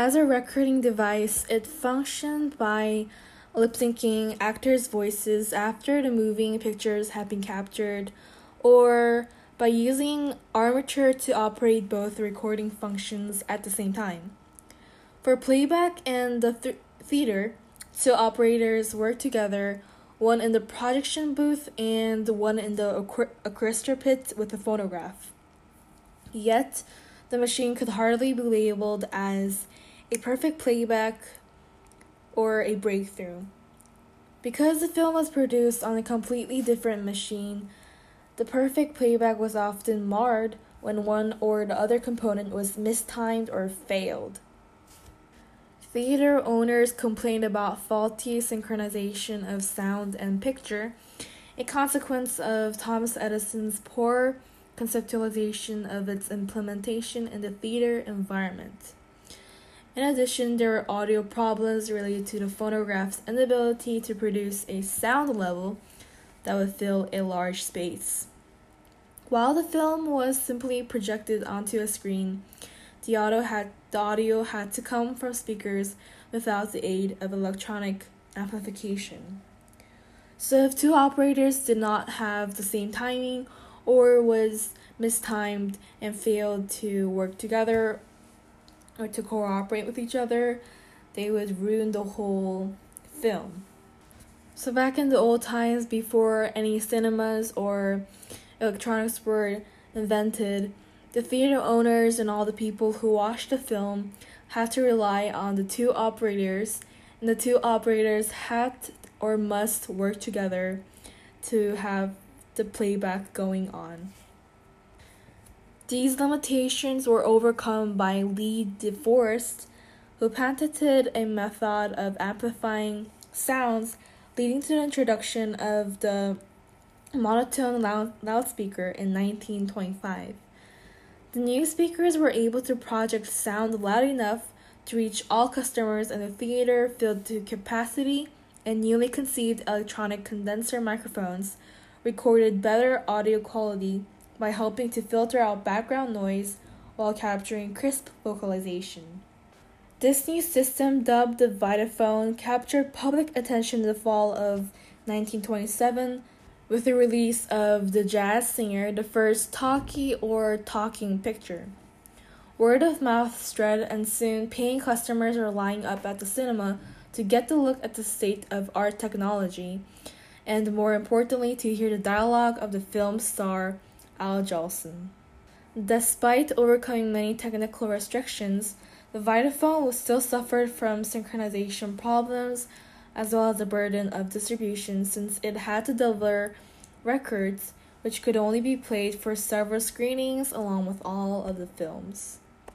As a recording device, it functioned by lip syncing actors' voices after the moving pictures had been captured, or by using armature to operate both recording functions at the same time. For playback and the th- theater, two operators work together, one in the projection booth and one in the orchestra pit with the phonograph. Yet, the machine could hardly be labeled as a perfect playback or a breakthrough. Because the film was produced on a completely different machine, the perfect playback was often marred when one or the other component was mistimed or failed. Theater owners complained about faulty synchronization of sound and picture, a consequence of Thomas Edison's poor conceptualization of its implementation in the theater environment. In addition, there were audio problems related to the phonograph's inability to produce a sound level that would fill a large space. While the film was simply projected onto a screen, the audio had, the audio had to come from speakers without the aid of electronic amplification. So, if two operators did not have the same timing or was mistimed and failed to work together or to cooperate with each other, they would ruin the whole film. So, back in the old times, before any cinemas or electronics were invented, the theater owners and all the people who watched the film had to rely on the two operators, and the two operators had or must work together to have the playback going on. These limitations were overcome by Lee DeForest, who patented a method of amplifying sounds, leading to the introduction of the monotone loud- loudspeaker in 1925. The new speakers were able to project sound loud enough to reach all customers in the theater filled to capacity, and newly conceived electronic condenser microphones recorded better audio quality by helping to filter out background noise while capturing crisp vocalization. This new system, dubbed the Vitaphone, captured public attention in the fall of 1927 with the release of The Jazz Singer, the first talkie or talking picture. Word of mouth spread, and soon paying customers were lining up at the cinema to get to look at the state of art technology, and more importantly, to hear the dialogue of the film's star Al Jolson. Despite overcoming many technical restrictions, the Vitaphone still suffered from synchronization problems as well as the burden of distribution since it had to deliver records which could only be played for several screenings along with all of the films.